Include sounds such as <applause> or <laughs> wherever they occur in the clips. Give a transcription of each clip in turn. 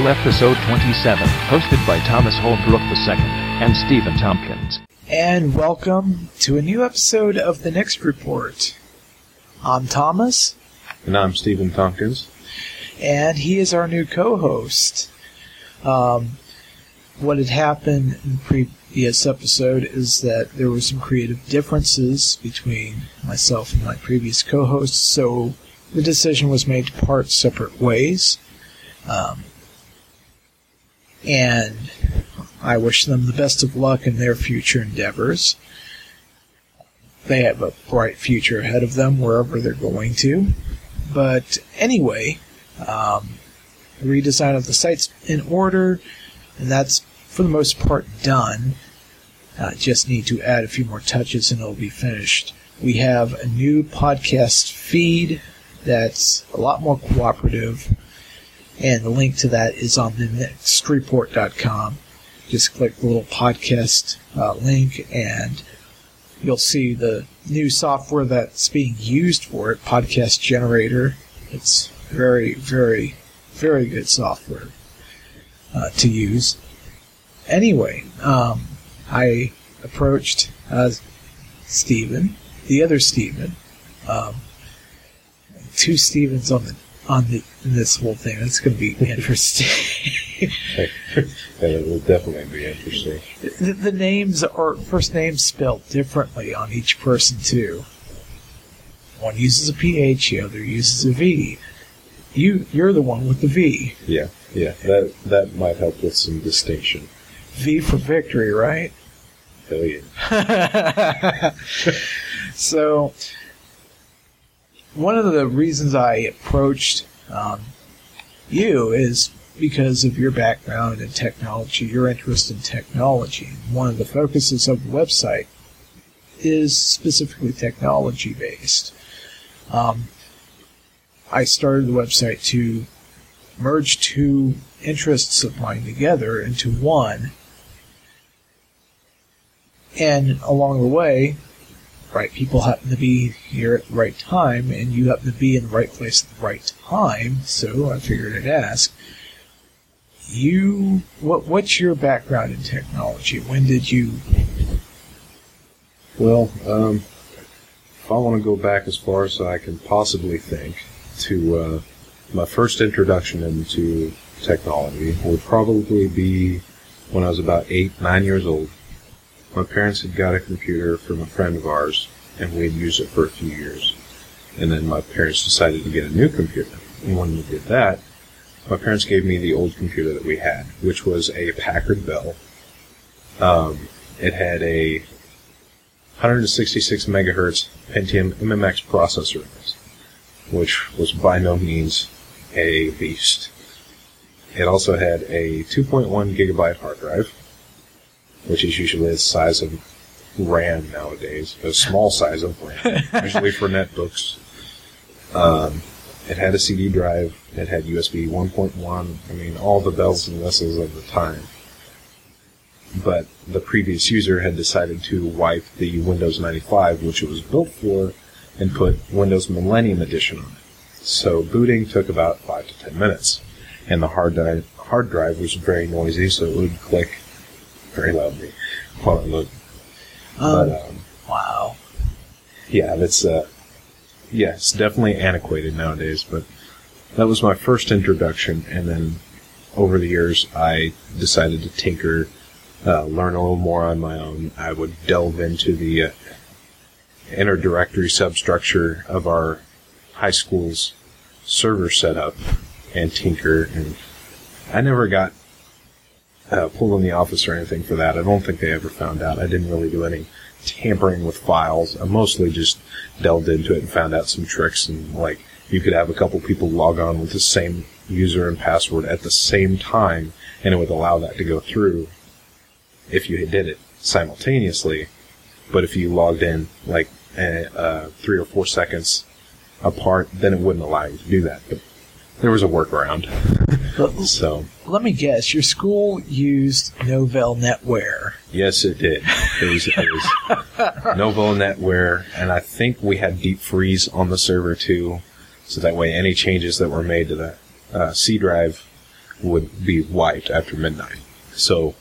Welcome to episode 27, hosted by Thomas Holbrook II and Steven Tompkins. And welcome to a new episode of the Next Report. I'm Thomas, And I'm Steven Tompkins. and he is our new co-host. Um, what had happened in the previous episode is that there were some creative differences between myself and my previous co-host, so the decision was made to part separate ways. Um, and I wish them the best of luck in their future endeavors. They have a bright future ahead of them wherever they're going to. But anyway, um, redesign of the site's in order, and that's for the most part done. Uh, just need to add a few more touches and it'll be finished. We have a new podcast feed that's a lot more cooperative, and the link to that is on the nextreport.com. Just click the little podcast uh, link, and you'll see the new software that's being used for it, Podcast Generator. It's very, very, very good software uh, to use. Anyway, um, I approached uh, Stephen, the other Stephen, um, two Stevens on the on the this whole thing. That's going to be interesting. <laughs> yeah, that will definitely be interesting. the, the names are first names spelled differently on each person too. One uses a PH, the other uses a V. You you're the one with the V. Yeah, yeah, that that might help with some distinction. V for victory, right? Hell yeah. <laughs> so, one of the reasons I approached um, you is because of your background in technology, your interest in technology. One of the focuses of the website is specifically technology based. Um, I started the website to merge two interests of mine together into one. And along the way, right people happen to be here at the right time, and you happen to be in the right place at the right time. So I figured I'd ask you, what what's your background in technology? When did you? Well, um, if I want to go back as far as I can possibly think to uh, my first introduction into technology would probably be when I was about eight, nine years old. My parents had got a computer from a friend of ours, and we had used it for a few years. And then my parents decided to get a new computer. And when we did that, my parents gave me the old computer that we had, which was a Packard Bell. Um, it had a 166 megahertz Pentium MMX processor which was by no means a beast. It also had a 2.1 gigabyte hard drive, which is usually the size of RAM nowadays, a small size of RAM, usually for netbooks. Um, it had a CD drive. It had USB 1.1. I mean, all the bells and whistles of the time. But the previous user had decided to wipe the Windows 95, which it was built for, and put Windows Millennium Edition on it. So booting took about five to ten minutes, and the hard drive hard drive was very noisy, so it would click very loudly while loaded. Um, but um, wow. yeah, that's uh, yeah, it's definitely antiquated nowadays. But that was my first introduction, and then over the years, I decided to tinker, uh, learn a little more on my own. I would delve into the uh, inner directory substructure of our high school's server setup and tinker. And I never got uh, pulled in the office or anything for that. I don't think they ever found out. I didn't really do any tampering with files. I mostly just delved into it and found out some tricks and like you could have a couple people log on with the same user and password at the same time and it would allow that to go through if you did it simultaneously. But if you logged in like uh, three or four seconds apart, then it wouldn't allow you to do that. But there was a workaround. <laughs> But So let me guess, your school used Novell NetWare. yes, it did. It was, it was <laughs> Novell NetWare, and I think we had deep freeze on the server too, so that way any changes that were made to the uh, C drive would be wiped after midnight. So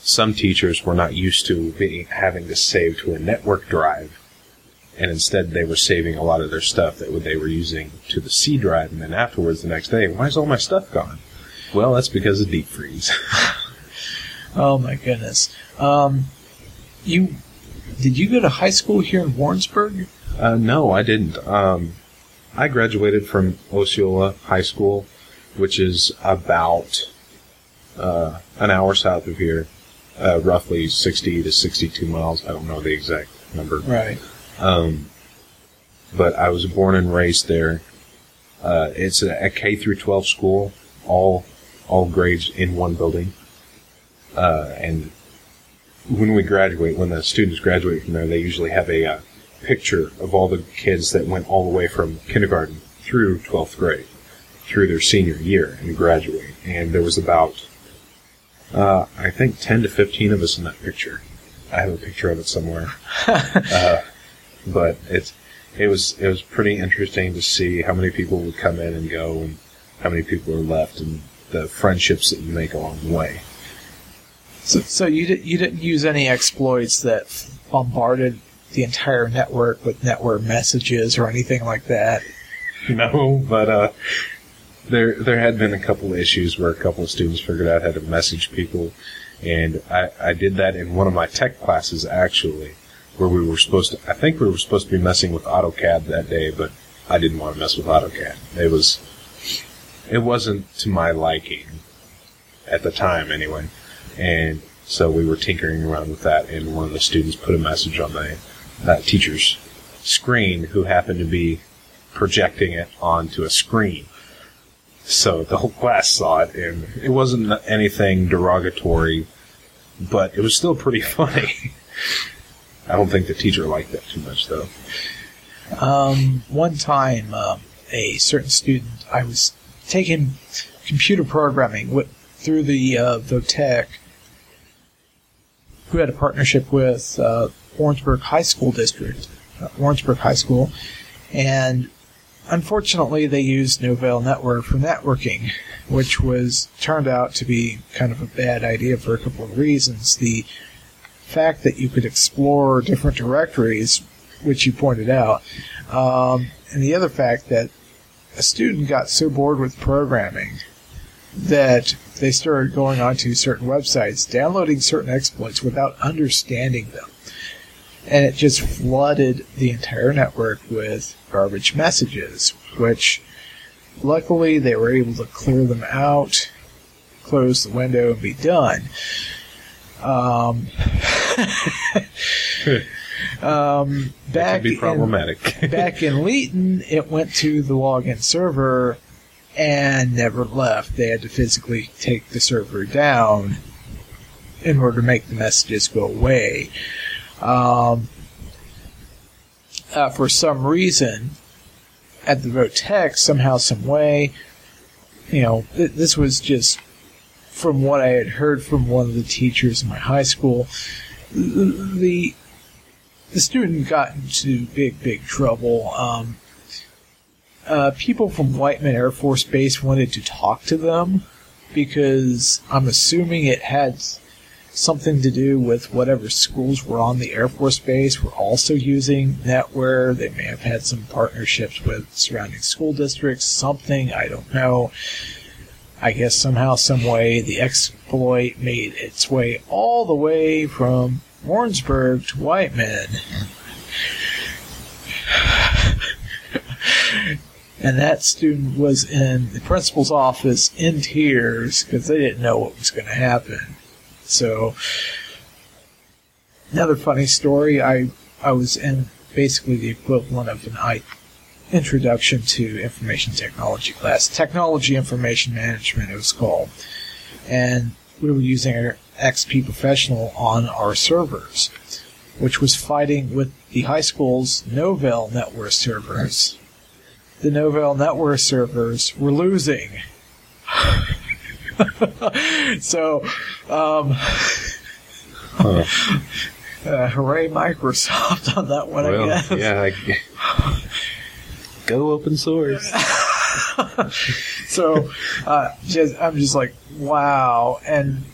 some teachers were not used to being, having to save to a network drive, and instead they were saving a lot of their stuff that they were using to the C drive, and then afterwards the next day, why is all my stuff gone? Well, that's because of deep freeze. <laughs> Oh my goodness. Um, you did you go to high school here in Warrensburg? Uh, no, I didn't. Um, I graduated from Osceola High School, which is about uh, an hour south of here, uh, roughly 60 to 62 miles. I don't know the exact number. Right. Um, but I was born and raised there. Uh, it's a, a K through 12 school, all all grades in one building. Uh, and when we graduate, when the students graduate from there, they usually have a uh, picture of all the kids that went all the way from kindergarten through 12th grade, through their senior year and graduate. And there was about, uh, I think, 10 to 15 of us in that picture. I have a picture of it somewhere. <laughs> but it's, it was, it was pretty interesting to see how many people would come in and go and how many people are left and the friendships that you make along the way. So, so you did, you didn't use any exploits that bombarded the entire network with network messages or anything like that. <laughs> No, but uh, there there had been a couple issues where a couple of students figured out how to message people, and I, I did that in one of my tech classes actually, where we were supposed to. I think we were supposed to be messing with AutoCAD that day, but I didn't want to mess with AutoCAD. It was it wasn't to my liking at the time anyway, and so we were tinkering around with that, and one of the students put a message on the teacher's screen who happened to be projecting it onto a screen. So the whole class saw it, and it wasn't anything derogatory, but it was still pretty <laughs> funny. I don't think the teacher liked that too much, though. Um, one time, um, a certain student, I was taking computer programming with, through the uh, who had a partnership with uh, Warrensburg High School District, uh, Warrensburg High School, and unfortunately they used Novell Network for networking, which was turned out to be kind of a bad idea for a couple of reasons. The fact that you could explore different directories, which you pointed out, um, and the other fact that a student got so bored with programming that they started going onto certain websites, downloading certain exploits without understanding them. And it just flooded the entire network with garbage messages, which luckily they were able to clear them out, close the window, and be done. Um, <laughs> um, back be in- problematic. <laughs> back in Leeton, it went to the login server and never left. They had to physically take the server down in order to make the messages go away. Um, uh, for some reason, at the Votech, somehow, some way, you know, th- this was just from what I had heard from one of the teachers in my high school. The the student got into big, big trouble. Um, uh, people from Whiteman Air Force Base wanted to talk to them because I'm assuming it had something to do with whatever schools were on the Air Force Base were also using NetWare. They may have had some partnerships with surrounding school districts, something, I don't know. I guess somehow, some way, the exploit made its way all the way from Warrensburg to Whiteman. and that student was in the principal's office in tears because they didn't know what was going to happen. So, another funny story. I I was in basically the equivalent of an I introduction to information technology class, technology information management. It was called, and we were using our XP Professional on our servers, which was fighting with the high school's Novell network servers. The Novell network servers were losing. <laughs> so, um, Huh. <laughs> uh, hooray Microsoft <laughs> on that one, I guess. yeah. I, go open source. <laughs> so uh, just, I'm just like, wow. And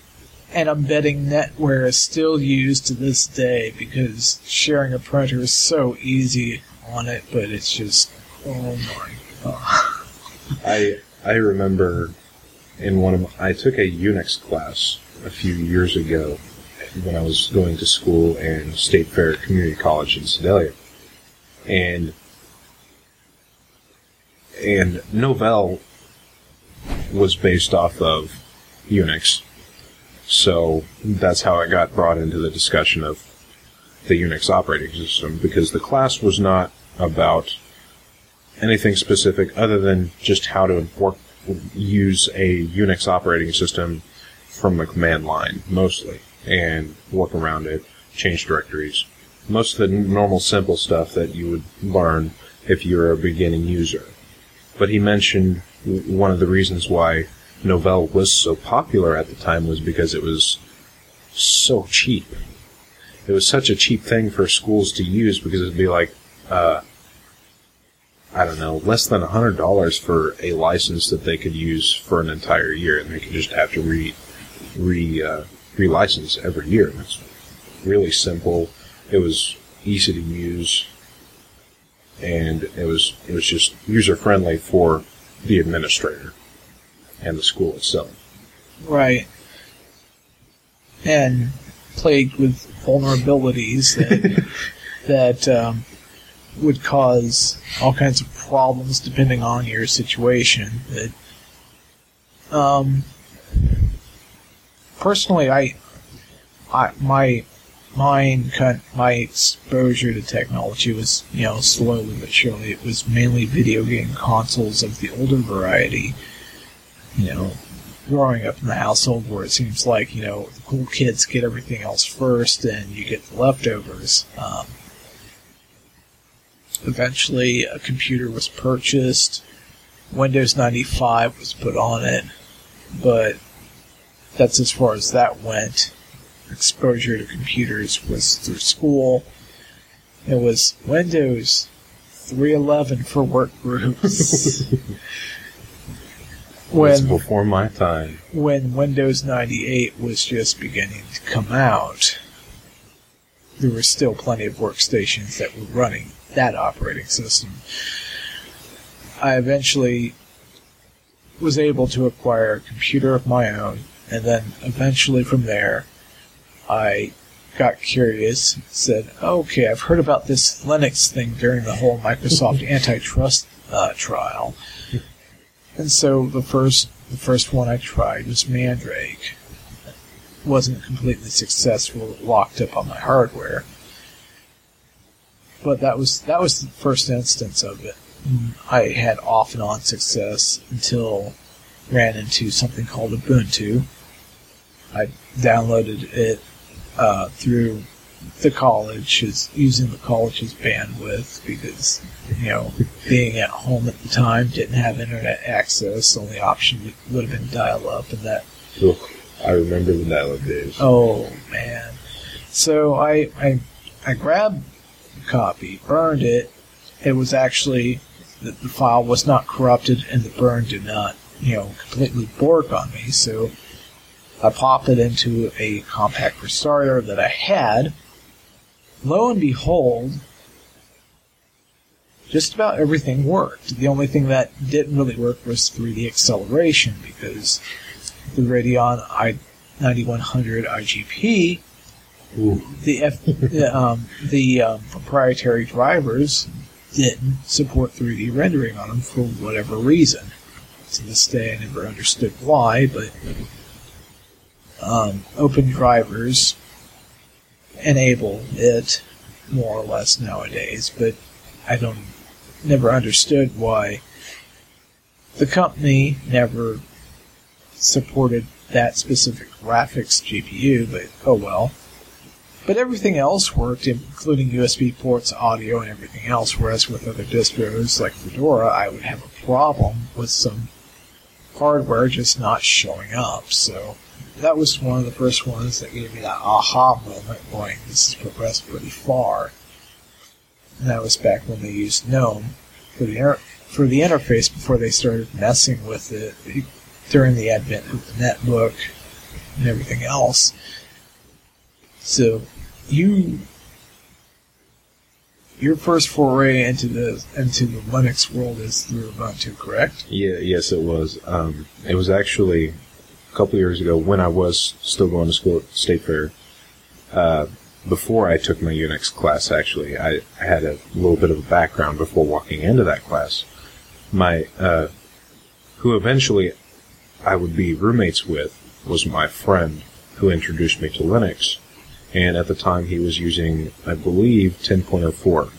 and I'm betting NetWare is still used to this day because sharing a printer is so easy on it, but it's just, oh my god. I I remember in one of my, I took a Unix class a few years ago when I was going to school in State Fair Community College in Sedalia, and and Novell was based off of Unix, so that's how it got brought into the discussion of the Unix operating system because the class was not about anything specific other than just how to work use a Unix operating system from the command line mostly and work around it, change directories. Most of the normal simple stuff that you would learn if you're a beginning user. But he mentioned one of the reasons why Novell was so popular at the time was because it was so cheap. It was such a cheap thing for schools to use because it'd be like, uh, I don't know, less than hundred dollars for a license that they could use for an entire year, and they could just have to re re uh, relicense every year. It's really simple. It was easy to use, and it was it was just user friendly for the administrator and the school itself. Right. And plagued with vulnerabilities that <laughs> that um, would cause all kinds of problems depending on your situation. That, um, personally, I, I my mine kind my exposure to technology was you know slowly but surely. It was mainly video game consoles of the older variety. You know, growing up in the household where it seems like you know the cool kids get everything else first and you get the leftovers. Um, eventually, a computer was purchased. Windows 95 was put on it, but that's as far as that went. Exposure to computers was through school. It was Windows 311 for work groups. It's when before my time. when Windows 98 was just beginning to come out, there were still plenty of workstations that were running that operating system. I eventually was able to acquire a computer of my own, and then eventually from there, I got curious, said, okay, I've heard about this Linux thing during the whole Microsoft <laughs> antitrust uh, trial. And so the first the first one I tried was Mandrake. Wasn't completely successful. It locked up on my hardware. But that was that was the first instance of it. I had off and on success until ran into something called Ubuntu. I downloaded it uh, through the college, is using the college's bandwidth because you know being at home at the time didn't have internet access. The Only option would have been dial up, and that Ugh, I remember the dial-up days. Oh man! So I I I grabbed a copy, burned it. It was actually the, the file was not corrupted, and the burn did not you know completely bork on me. So I popped it into a Compaq Presario that I had. Lo and behold, just about everything worked. The only thing that didn't really work was 3D acceleration because the Radeon i 9100 IGP, Ooh. the F, the, um, the um, proprietary drivers didn't support 3D rendering on them for whatever reason. To this day, I never understood why, but um, open drivers enable it more or less nowadays. But I don't never understood why the company never supported that specific graphics GPU, but oh well. But everything else worked, including USB ports, audio, and everything else, whereas with other distros like Fedora, I would have a problem with some hardware just not showing up. So that was one of the first ones that gave me that aha moment going, this has progressed pretty far. And that was back when they used GNOME for the for the interface before they started messing with it during the advent of the netbook and everything else. So you your first foray into the into the Linux world is through Ubuntu, correct? Yeah, yes, it was. Um, it was actually couple years ago when I was still going to school at State Fair. Uh, before I took my Unix class, actually, I, I had a little bit of a background before walking into that class. My, uh, who eventually I would be roommates with was my friend who introduced me to Linux. And at the time he was using, I believe, 10.04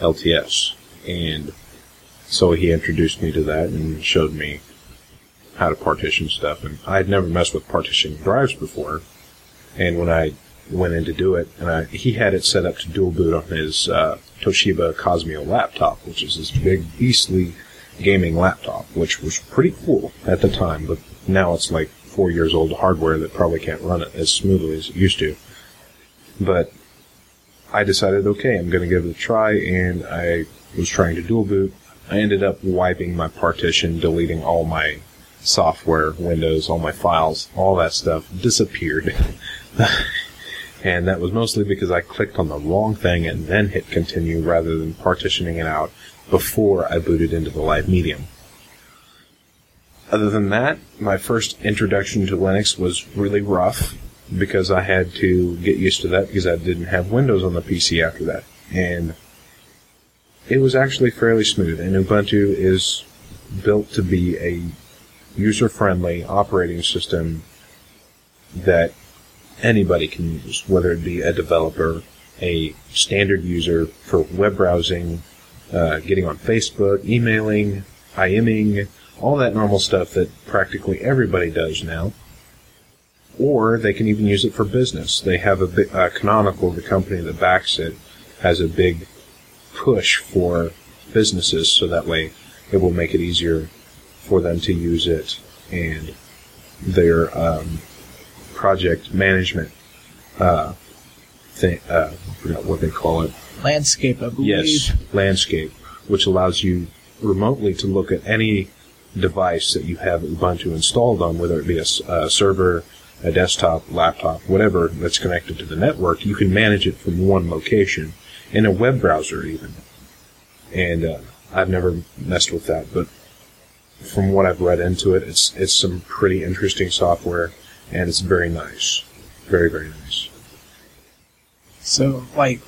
LTS. And so he introduced me to that and showed me how to partition stuff. And I had never messed with partitioning drives before. And when I went in to do it, and I, he had it set up to dual boot on his uh, Toshiba Qosmio laptop, which is this big, beastly gaming laptop, which was pretty cool at the time, but now it's like four years old hardware that probably can't run it as smoothly as it used to. But I decided, okay, I'm going to give it a try, and I was trying to dual boot. I ended up wiping my partition, deleting all my software, Windows, all my files, all that stuff disappeared. <laughs> and that was mostly because I clicked on the wrong thing and then hit continue rather than partitioning it out before I booted into the live medium. Other than that, my first introduction to Linux was really rough because I had to get used to that because I didn't have Windows on the PC after that. And it was actually fairly smooth. And Ubuntu is built to be a user friendly operating system that anybody can use, whether it be a developer, a standard user for web browsing, uh, getting on Facebook, emailing, IMing, all that normal stuff that practically everybody does now. Or they can even use it for business. They have a big, uh, Canonical, the company that backs it, has a big push for businesses so that way it will make it easier for them to use it and their um, project management uh, thing. Uh, I forgot what they call it. Landscape, I believe. Yes, landscape, which allows you remotely to look at any device that you have Ubuntu installed on, whether it be a, a server, a desktop, laptop, whatever that's connected to the network. You can manage it from one location in a web browser, even. And uh, I've never messed with that, but from what I've read into it, it's it's some pretty interesting software, and it's very nice, very very nice. So, like,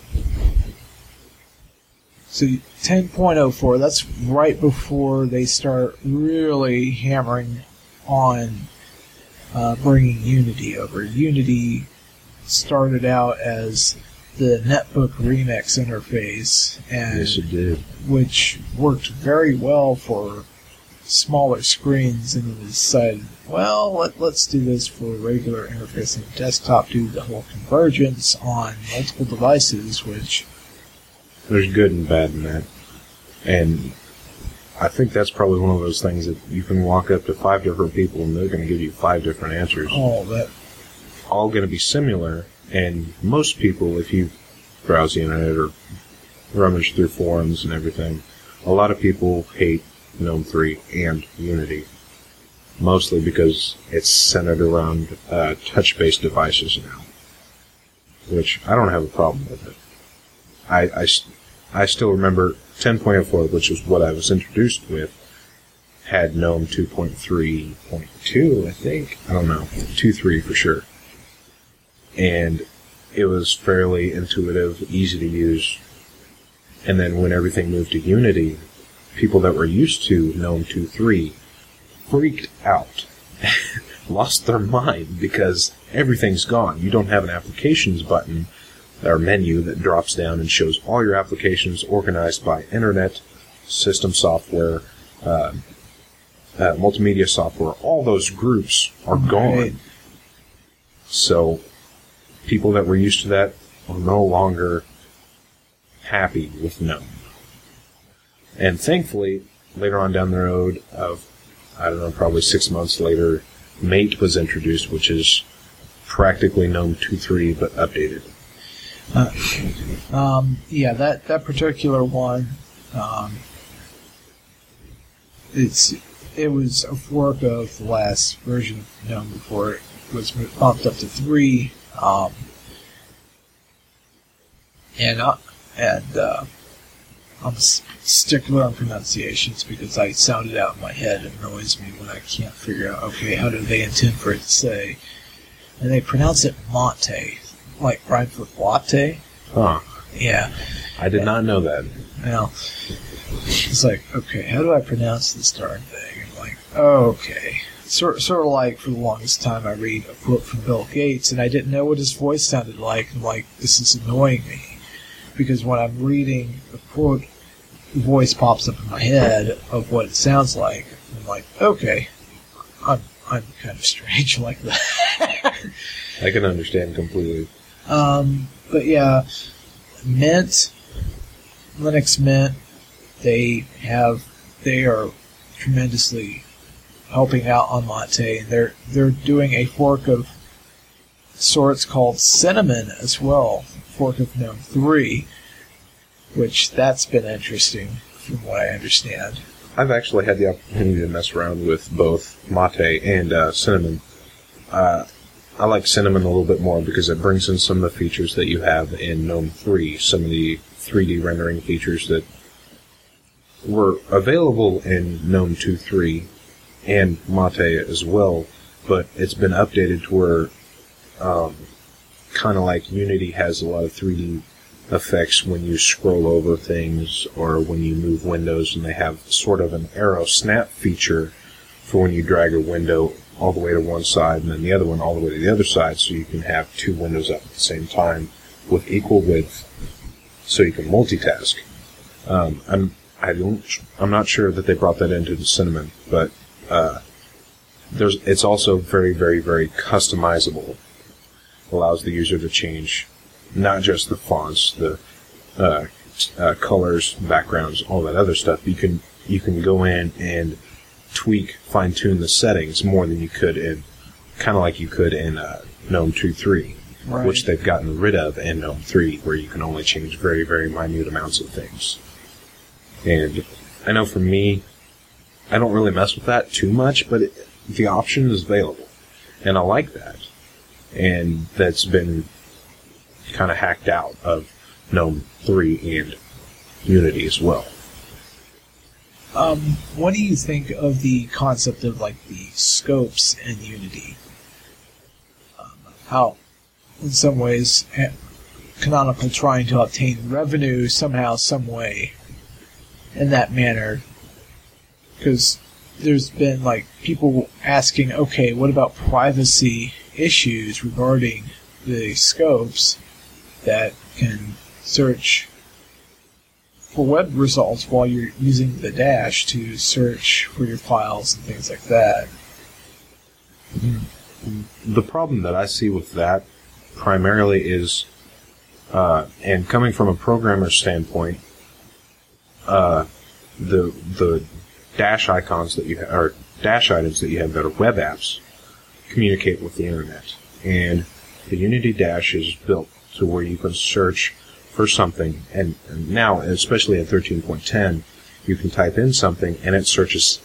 so 10.04, that's right before they start really hammering on uh, bringing Unity over. Unity started out as the netbook remix interface, and Yes, it did. which worked very well for smaller screens, and they decided, well, let, let's do this for regular interface and desktop, do the whole convergence on multiple devices, which There's good and bad in that. And I think that's probably one of those things that you can walk up to five different people and they're going to give you five different answers. all that All going to be similar. And most people, if you browse the internet or rummage through forums and everything, a lot of people hate GNOME 3 and Unity. Mostly because it's centered around uh, touch-based devices now. Which I don't have a problem with it. I still remember 10.04, which was what I was introduced with, had GNOME 2.3.2, I think. I don't know. 2.3 for sure. And it was fairly intuitive, easy to use. And then when everything moved to Unity, people that were used to GNOME 2.3 freaked out. <laughs> Lost their mind because everything's gone. You don't have an applications button or menu that drops down and shows all your applications organized by internet, system software, uh, uh, multimedia software. All those groups are gone. Right. So people that were used to that are no longer happy with GNOME. And thankfully, later on down the road of, I don't know, probably six months later, Mate was introduced, which is practically GNOME 2.3 but updated. Um, yeah, that, that particular one, um, it's it was a fork of the last version of GNOME before it was bumped up to three. Um, and uh, and uh, I'm stickler on pronunciations because I sound it out in my head. It annoys me when I can't figure out, okay, how do they intend for it to say? And they pronounce it Mate, like rhymes with latte. Huh. Yeah. I did not know that. Well, it's like, okay, how do I pronounce this darn thing? I'm like, oh, okay. Sort, sort of like for the longest time, I read a quote from Bill Gates, and I didn't know what his voice sounded like. I'm like, this is annoying me because when I'm reading a quote, the voice pops up in my head of what it sounds like. I'm like, okay, I'm I'm kind of <laughs> strange like that. I can understand completely. Um, but yeah, Mint, Linux Mint, they have they are tremendously helping out on Mate, and they're they're doing a fork of sorts called Cinnamon as well, fork of GNOME three, which that's been interesting from what I understand. I've actually had the opportunity to mess around with both mate and uh, cinnamon. Uh, I like cinnamon a little bit more because it brings in some of the features that you have in GNOME 3, some of the 3D rendering features that were available in GNOME 2.3 and Mate as well, but it's been updated to where um, kind of like Unity has a lot of 3D effects when you scroll over things or when you move windows, and they have sort of an Aero Snap feature for when you drag a window all the way to one side and then the other one all the way to the other side, so you can have two windows up at the same time with equal width, so you can multitask. Um, I'm I don't I'm not sure that they brought that into the Cinnamon, but uh, there's it's also very very very customizable. Allows the user to change not just the fonts, the uh, uh, colors, backgrounds, all that other stuff. You can you can go in and tweak, fine tune the settings more than you could in kind of like you could in uh, GNOME 2.3, Right. which they've gotten rid of in GNOME 3, where you can only change very very minute amounts of things. And I know for me, I don't really mess with that too much, but it, the option is available, and I like that. And that's been kind of hacked out of GNOME 3 and Unity as well. Um, what do you think of the concept of like the scopes in Unity? Um, how, in some ways, Canonical trying to obtain revenue somehow, some way, in that manner, because there's been like people asking, okay, what about privacy issues regarding the scopes that can search for web results while you're using the dash to search for your files and things like that. The problem that I see with that primarily is, uh, and coming from a programmer standpoint, uh, the the dash icons that you ha- or dash items that you have that are web apps communicate with the internet, and the Unity Dash is built to where you can search for something, and, and now, especially at 13.10, you can type in something and it searches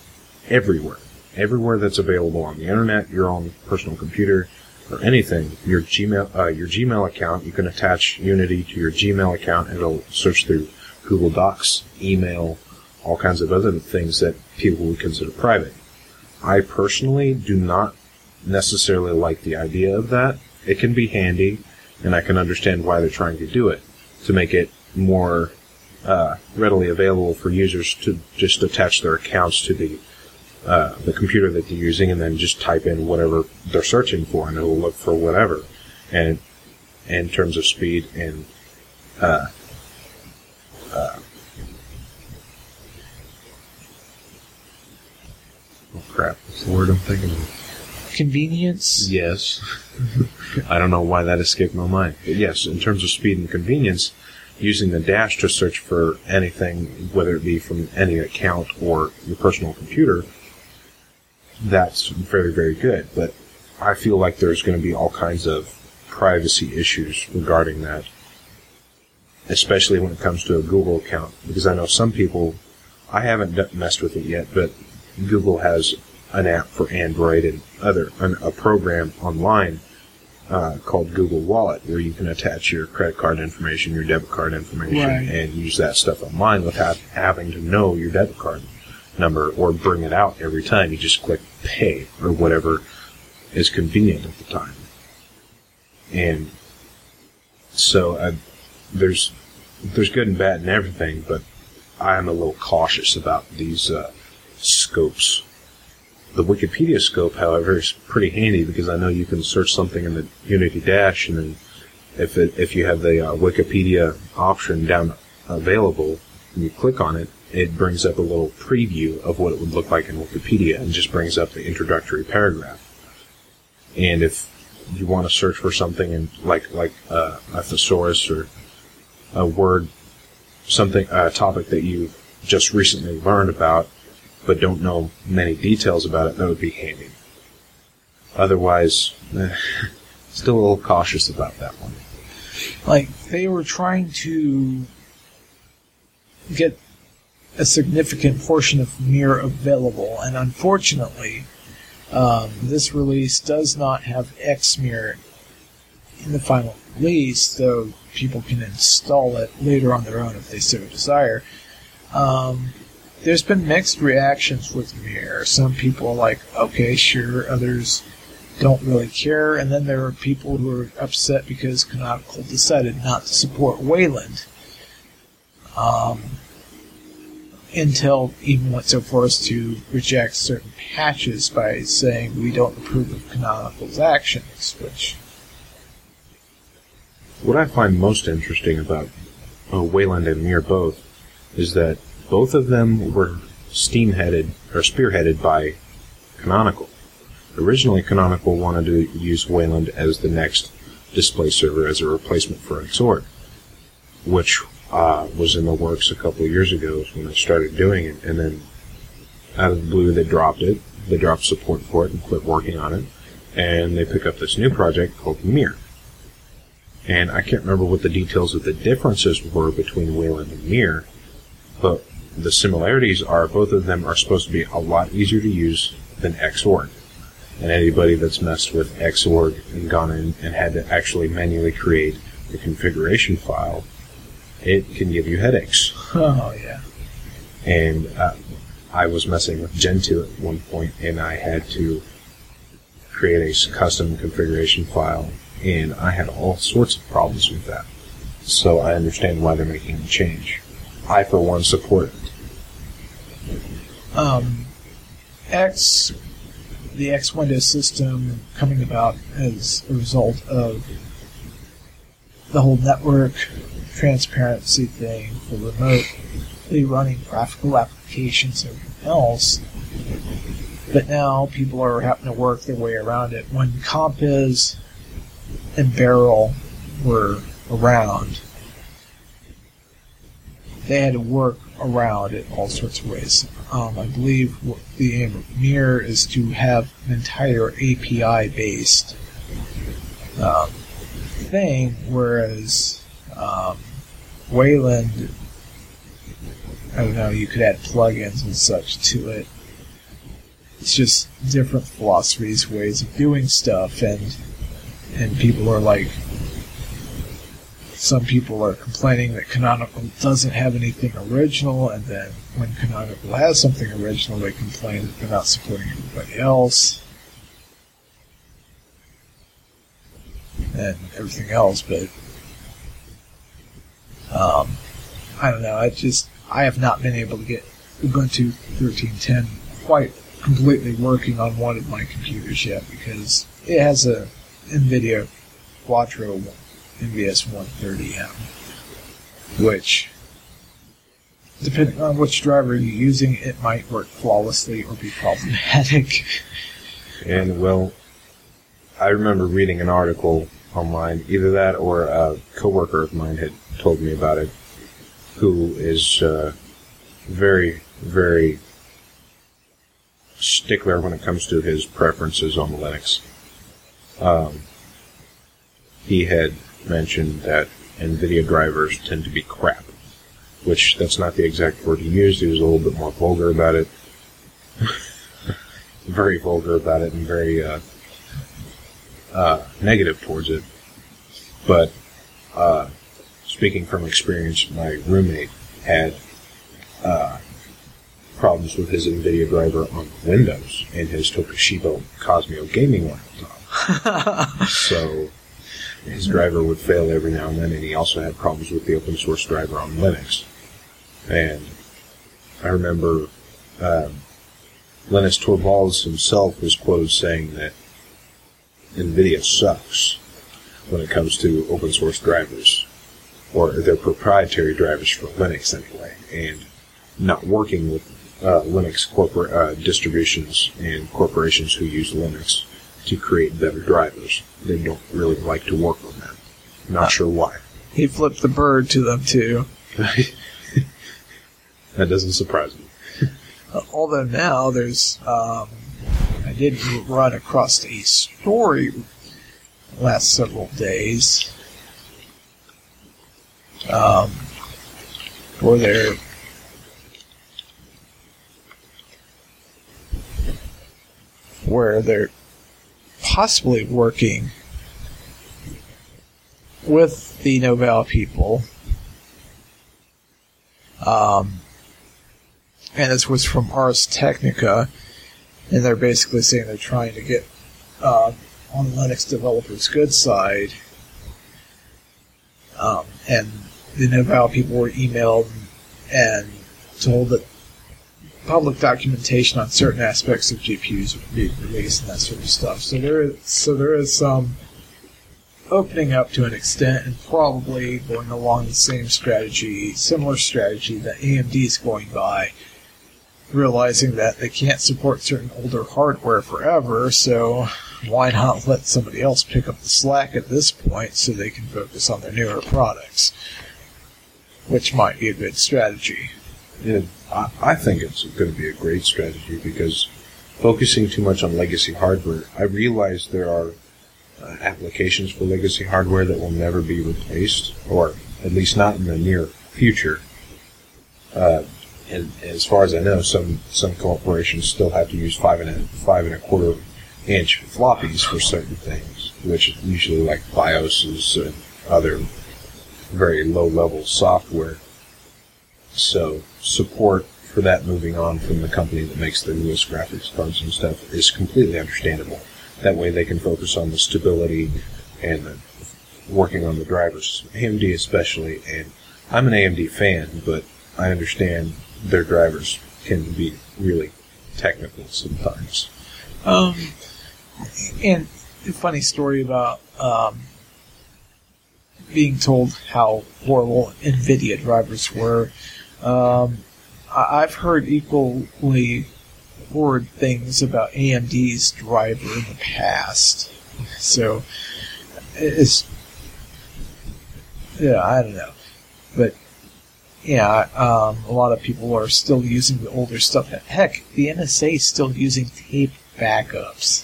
everywhere. Everywhere that's available on the internet, your own personal computer, or anything, your Gmail, uh, your Gmail account, you can attach Unity to your Gmail account and it'll search through Google Docs, email, all kinds of other things that people would consider private. I personally do not necessarily like the idea of that. It can be handy, and I can understand why they're trying to do it to make it more uh, readily available for users to just attach their accounts to the uh, the computer that they're using, and then just type in whatever they're searching for, and it'll look for whatever. And in terms of speed and uh, uh, oh crap, what's the word I'm thinking of? Convenience. Yes. <laughs> I don't know why that escaped my mind. But yes, in terms of speed and convenience, using the dash to search for anything, whether it be from any account or your personal computer, that's very, very good. But I feel like there's going to be all kinds of privacy issues regarding that, especially when it comes to a Google account. Because I know some people, I haven't messed with it yet, but Google has an app for Android and other an, a program online uh, called Google Wallet, where you can attach your credit card information, your debit card information, Right. and use that stuff online without having to know your debit card number or bring it out every time. You just click pay or whatever is convenient at the time. And so I, there's there's good and bad in everything, but I'm a little cautious about these uh, scopes. The Wikipedia scope, however, is pretty handy because I know you can search something in the Unity Dash, and then if it, if you have the uh, Wikipedia option down available, and you click on it, it brings up a little preview of what it would look like in Wikipedia, and just brings up the introductory paragraph. And if you want to search for something in like like uh, a thesaurus or a word, something a topic that you just recently learned about, but don't know many details about it, that would be handy. Otherwise, eh, still a little cautious about that one. like they were trying to get a significant portion of Mir available, and unfortunately, um, this release does not have X Xmir in the final release, though people can install it later on their own if they so desire. Um, there's been mixed reactions with Mir. Some people are like, okay, sure. Others don't really care. And then there are people who are upset because Canonical decided not to support Wayland. Um, Intel even went so far as to reject certain patches by saying we don't approve of Canonical's actions, which What I find most interesting about uh, Wayland and Mir both is that both of them were steam-headed or spearheaded by Canonical. Originally, Canonical wanted to use Wayland as the next display server as a replacement for Xorg, which uh, was in the works a couple of years ago when they started doing it, and then out of the blue they dropped it. They dropped support for it and quit working on it, and they pick up this new project called Mir and I can't remember what the details of the differences were between Wayland and Mir, but the similarities are both of them are supposed to be a lot easier to use than Xorg. And anybody that's messed with Xorg and gone in and had to actually manually create the configuration file, it can give you headaches. <laughs> oh yeah, And uh, I was messing with Gentoo at one point, and I had to create a custom configuration file, and I had all sorts of problems with that. So I understand why they're making the change. I, for one, support um, X, the X Windows system coming about as a result of the whole network transparency thing for remotely running graphical applications and everything else. But now people are having to work their way around it. When Compiz and Beryl were around, they had to work around it all sorts of ways. Um, I believe the aim of Mir is to have an entire API based um, thing, whereas um, Wayland, I don't know, you could add plugins and such to it. It's just different philosophies, ways of doing stuff, and and people are like, some people are complaining that Canonical doesn't have anything original, and then when Canonical has something original, they complain that they're not supporting everybody else. And everything else, but um, I don't know. I just I have not been able to get Ubuntu 13.10 quite completely working on one of my computers yet because it has a NVIDIA Quadro NVS 130M, which, depending on which driver you're using, it might work flawlessly or be problematic. And, well, I remember reading an article online, either that or a coworker of mine had told me about it, who is uh, very, very stickler when it comes to his preferences on Linux. Um, he had mentioned that NVIDIA drivers tend to be crap, which that's not the exact word he used. He was a little bit more vulgar about it. <laughs> very vulgar about it and very uh, uh, negative towards it. But uh, speaking from experience, my roommate had uh, problems with his NVIDIA driver on Windows and his Toshiba Qosmio gaming laptop. <laughs> so his driver would fail every now and then, and he also had problems with the open source driver on Linux. And I remember um, Linus Torvalds himself was quoted saying that NVIDIA sucks when it comes to open source drivers, or their proprietary drivers for Linux anyway, and not working with uh, Linux corporate uh, distributions and corporations who use Linux to create better drivers. They don't really like to work on that. Not sure why. He flipped the bird to them too. <laughs> that doesn't surprise me. <laughs> Although now there's, um, I did run across a story last several days um, where they're where they're possibly working with the Nouveau people. Um, and this was from Ars Technica, and they're basically saying they're trying to get uh, on Linux developers' good side. Um, and the Nouveau people were emailed and told that public documentation on certain aspects of GPUs would be released and that sort of stuff. So there is so there is some opening up to an extent and probably going along the same strategy, similar strategy that AMD is going by, realizing that they can't support certain older hardware forever, so why not let somebody else pick up the slack at this point so they can focus on their newer products? Which might be a good strategy. Yeah, I, I think it's going to be a great strategy because focusing too much on legacy hardware, I realize there are uh, applications for legacy hardware that will never be replaced, or at least not in the near future. Uh, and as far as I know, some some corporations still have to use five and a five and a quarter inch floppies for certain things, which usually like BIOSes and other very low level software. So support for that moving on from the company that makes the newest graphics cards and stuff is completely understandable. That way they can focus on the stability and the working on the drivers, AMD especially. And I'm an AMD fan, but I understand their drivers can be really technical sometimes. Um, and a funny story about um, being told how horrible NVIDIA drivers were. Um, I- I've heard equally horrid things about AMD's driver in the past. So it's yeah, I don't know, but yeah, um, a lot of people are still using the older stuff. Heck, the NSA is still using tape backups,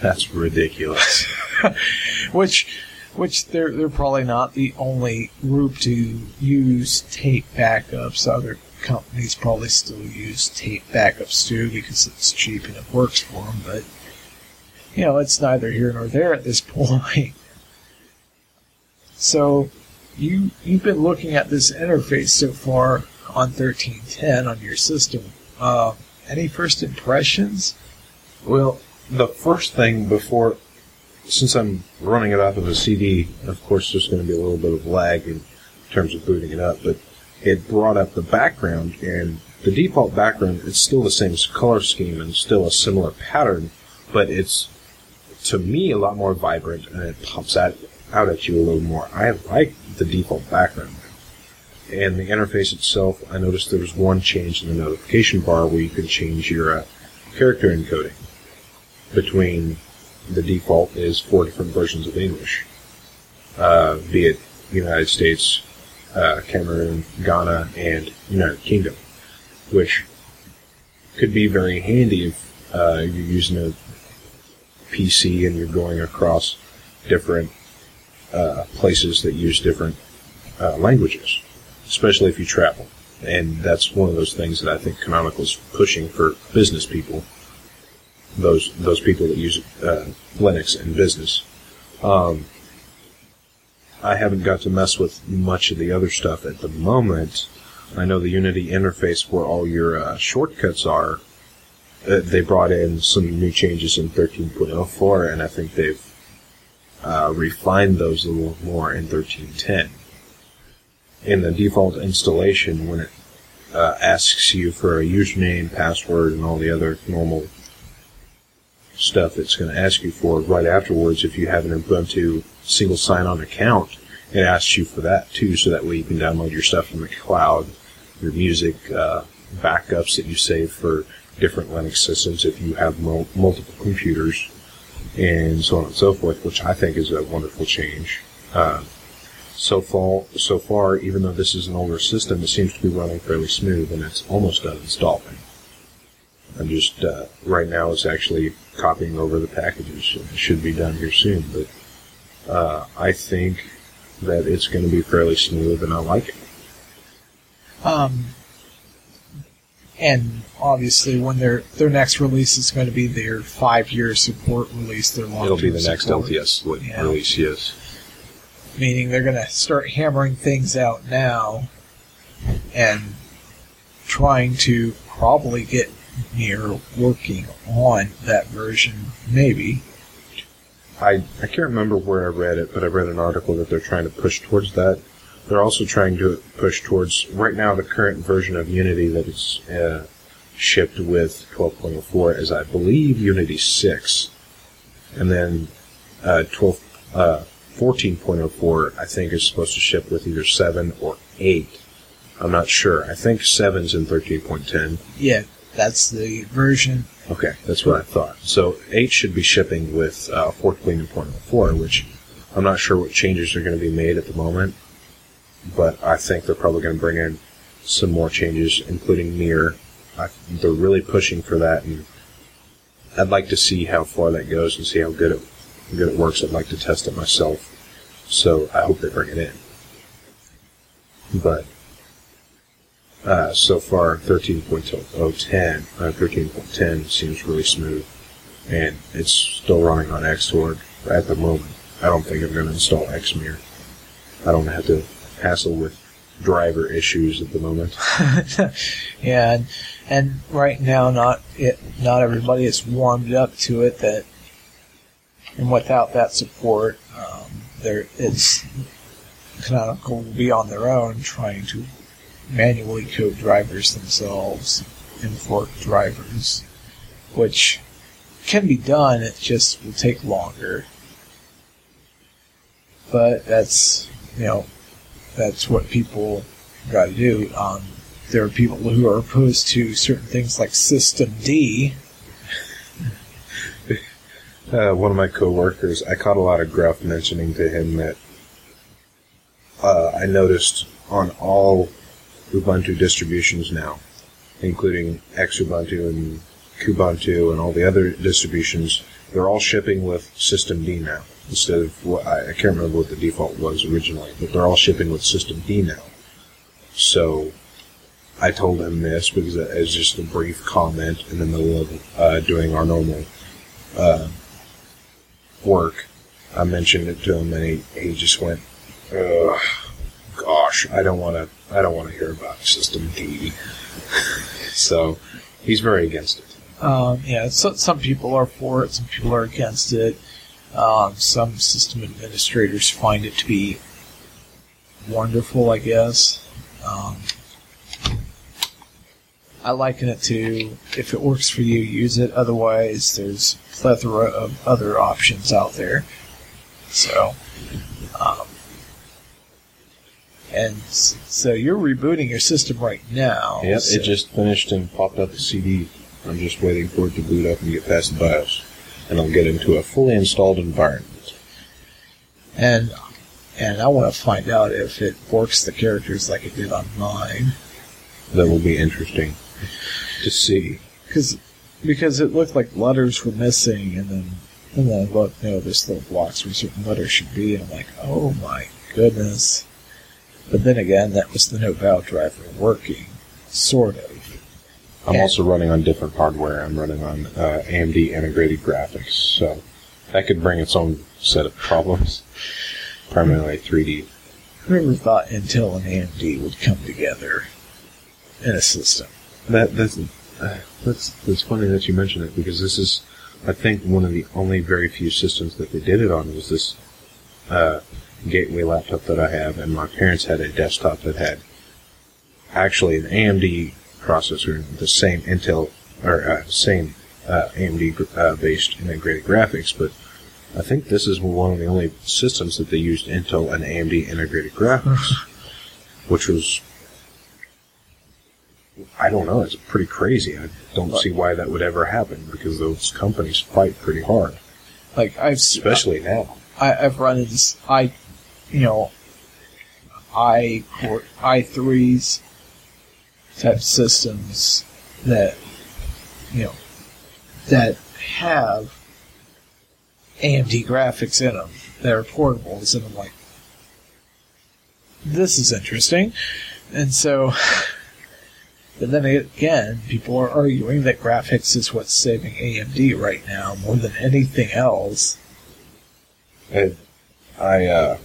That's ridiculous. <laughs> which which they're they're probably not the only group to use tape backups. Other companies probably still use tape backups too because it's cheap and it works for them. But you know, it's neither here nor there at this <laughs> point. So you you've been looking at this interface so far on 1310 on your system. Uh, any first impressions? Well, the first thing before, since I'm running it off of a CD, of course there's going to be a little bit of lag in terms of booting it up, but it brought up the background, and the default background is still the same color scheme and still a similar pattern, but it's, to me, a lot more vibrant, and it pops out, out at you a little more. I like the default background. And the interface itself, I noticed there was one change in the notification bar where you could change your uh, character encoding between the default is four different versions of English, uh, be it United States, uh, Cameroon, Ghana, and United Kingdom, which could be very handy if uh, you're using a PC and you're going across different uh, places that use different uh, languages, especially if you travel. and that's one of those things that I think Canonical's pushing for business people. Those those people that use uh, Linux in business. Um, I haven't got to mess with much of the other stuff at the moment. I know the Unity interface where all your uh, shortcuts are. Uh, they brought in some new changes in 13.04, and I think they've uh, refined those a little more in 13.10. In the default installation, when it uh, asks you for a username, password, and all the other normal stuff it's going to ask you for right afterwards, if you have an Ubuntu single sign-on account, it asks you for that too, so that way you can download your stuff from the cloud, your music uh, backups that you save for different Linux systems if you have mul- multiple computers, and so on and so forth, which I think is a wonderful change. Uh, so far, so far, even though this is an older system, it seems to be running fairly smooth, and it's almost done installing. I'm just uh, right now it's actually copying over the packages. It should be done here soon, but uh, I think that it's going to be fairly smooth, and I like it. Um, and obviously, when their their next release is going to be their five year support release, their long It'll be the next LTS Yeah. release, yes. meaning they're going to start hammering things out now and trying to probably get near working on that version, maybe. I, I can't remember where I read it, but I read an article that they're trying to push towards that. They're also trying to push towards, right now, the current version of Unity that is uh, shipped with 12.04 is, I believe, Unity 6. And then uh, 12, uh, 14.04, I think, is supposed to ship with either 7 or 8. I'm not sure. I think 7's in 13.10. Yeah, that's the version. Okay, that's what I thought. So 8 should be shipping with uh, 14.04, which I'm not sure what changes are going to be made at the moment, but I think they're probably going to bring in some more changes, including Mir. I, they're really pushing for that, and I'd like to see how far that goes and see how good it good it works. I'd like to test it myself, so I hope they bring it in. But uh, so far, 13.010, uh, 13.10 seems really smooth, and it's still running on Xorg at the moment. I don't think I'm going to install Xmir. I don't have to hassle with driver issues at the moment. <laughs> yeah, and, and right now, not it, not everybody is warmed up to it. That and without that support, um, there it's Canonical will be on their own trying to manually code drivers themselves and fork drivers, which can be done. It just will take longer. But that's you know that's what people got to do. Um, there are people who are opposed to certain things like System D. Uh, one of my coworkers, I caught a lot of gruff mentioning to him that uh, I noticed on all Ubuntu distributions now, including Xubuntu and Kubuntu and all the other distributions, they're all shipping with systemd now instead of what I, I can't remember what the default was originally, but they're all shipping with systemd now. So I told him this because it was just a brief comment in the middle of uh, doing our normal uh, work. I mentioned it to him, and he, he just went, Ugh, "Gosh, I don't want to. I don't want to hear about systemd." <laughs> so he's very against it. Um, yeah, so, some people are for it, some people are against it. Um, some system administrators find it to be wonderful, I guess. Um, I liken it to if it works for you, use it. Otherwise, there's plethora of other options out there. So, um, and so you're rebooting your system right now. Yep, so- it just finished and popped up the CD. I'm just waiting for it to boot up and get past the BIOS, and I'll get into a fully installed environment. and and I want to find out if it works the characters like it did on mine. That will be interesting to see. Cause, because it looked like letters were missing, and then and then I looked, know, there's little blocks where certain letters should be, and I'm like, oh my goodness. But then again, that was the Nouveau driver working, sort of. I'm Yeah. also running on different hardware. I'm running on uh, AMD integrated graphics, so that could bring its own set of problems. Primarily 3D. Whoever thought Intel and AMD would come together in a system? That that's uh, that's that's funny that you mention it because this is, I think, one of the only very few systems that they did it on was this uh, gateway laptop that I have, and my parents had a desktop that had actually an AMD processor, the same Intel or uh, same uh, AMD uh, based integrated graphics, but I think this is one of the only systems that they used Intel and AMD integrated graphics, which was I don't know. It's pretty crazy. I don't see why that would ever happen because those companies fight pretty hard, Like I've especially now. I, I've run into I, you know, i core i threes type systems that you know that have AMD graphics in them that are portables, and I'm like, this is interesting, and so. But then again, people are arguing that graphics is what's saving AMD right now more than anything else. I, uh,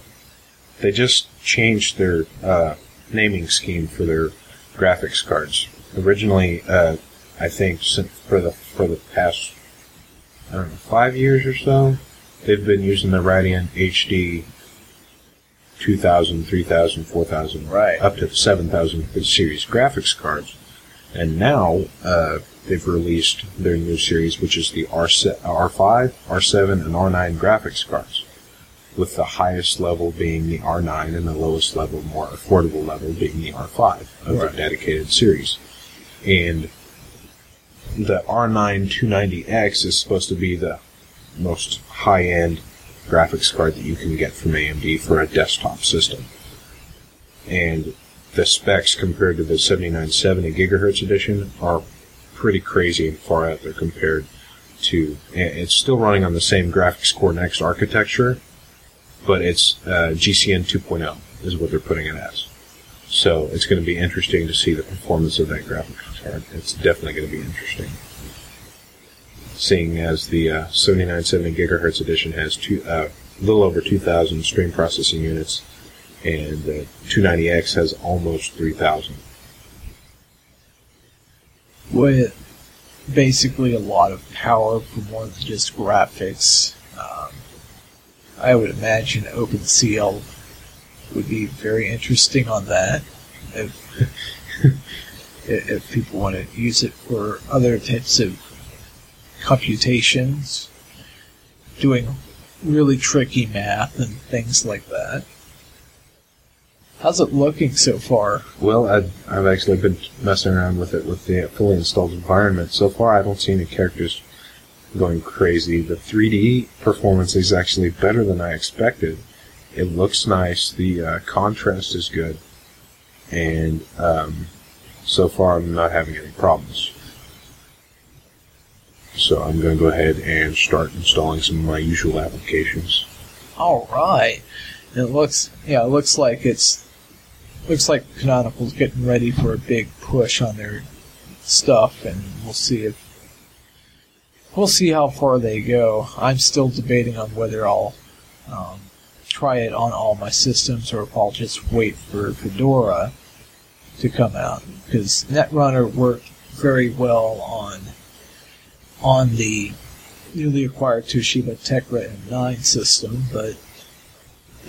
they just changed their uh, naming scheme for their graphics cards. Originally, uh, I think since for the for the past I don't know five years or so, they've been using the Radeon HD 2000, 3000, 4000, Right. up to the 7000 series graphics cards. And now uh, they've released their new series, which is the R7, R5, R7, and R9 graphics cards with the highest level being the R9 and the lowest level, more affordable level, being the R5 of Right. the dedicated series. And the R9 290X is supposed to be the most high-end graphics card that you can get from AMD for a desktop system. And the specs compared to the 7970 gigahertz edition are pretty crazy and far out there compared to. It's still running on the same graphics core next architecture, but it's uh, GCN 2.0 is what they're putting it as. So it's going to be interesting to see the performance of that graphics card. It's definitely going to be interesting. Seeing as the uh, 7970 gigahertz edition has two, uh, a little over 2,000 stream processing units, and the 290X has almost 3,000. with basically a lot of power for more than just graphics. I would imagine OpenCL would be very interesting on that. If if if people want to use it for other types of computations, doing really tricky math and things like that. How's it looking so far? Well, I've, I've actually been messing around with it with the fully installed environment. So far, I don't see any characters going crazy. The 3D performance is actually better than I expected. It looks nice. The uh, contrast is good. And um, so far, I'm not having any problems. So I'm going to go ahead and start installing some of my usual applications. All right. It looks yeah, it looks like it's looks like Canonical's getting ready for a big push on their stuff, and we'll see if we'll see how far they go. I'm still debating on whether I'll um, try it on all my systems or if I'll just wait for Fedora to come out because Netrunner worked very well on on the newly acquired Toshiba Tecra M9 system, but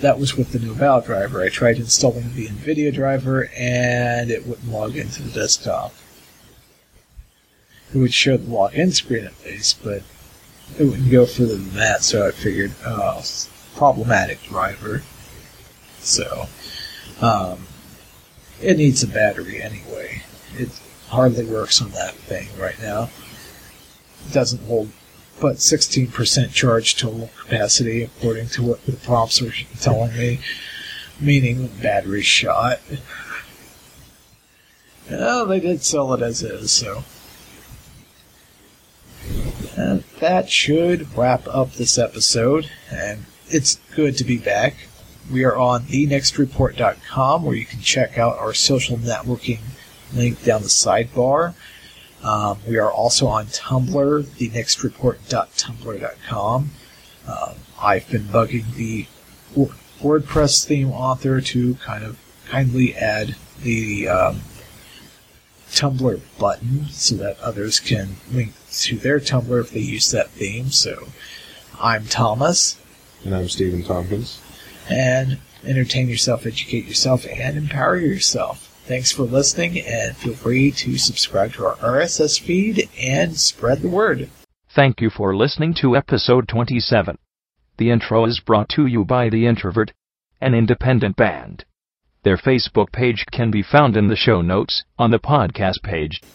that was with the Nouveau driver. I tried installing the NVIDIA driver and it wouldn't log into the desktop. It would show the login screen at least, but it wouldn't go further than that, so I figured, oh, problematic driver. So, um, it needs a battery anyway. It hardly works on that thing right now. It doesn't hold but 16% charge total capacity, according to what the prompts are telling me, meaning battery shot. <laughs> Well, they did sell it as is, so. And that should wrap up this episode, and it's good to be back. we are on thenextreport.com where you can check out our social networking link down the sidebar. Um, we are also on Tumblr, thenextreport.tumblr.com. Uh, I've been bugging the WordPress theme author to kind of kindly add the um, Tumblr button so that others can link to their Tumblr if they use that theme. So I'm Thomas. And I'm Steven Tompkins. And entertain yourself, educate yourself, and empower yourself. Thanks for listening, and feel free to subscribe to our RSS feed and spread the word. Thank you for listening to episode 27. The intro is brought to you by The Introvert, an independent band. Their Facebook page can be found in the show notes on the podcast page.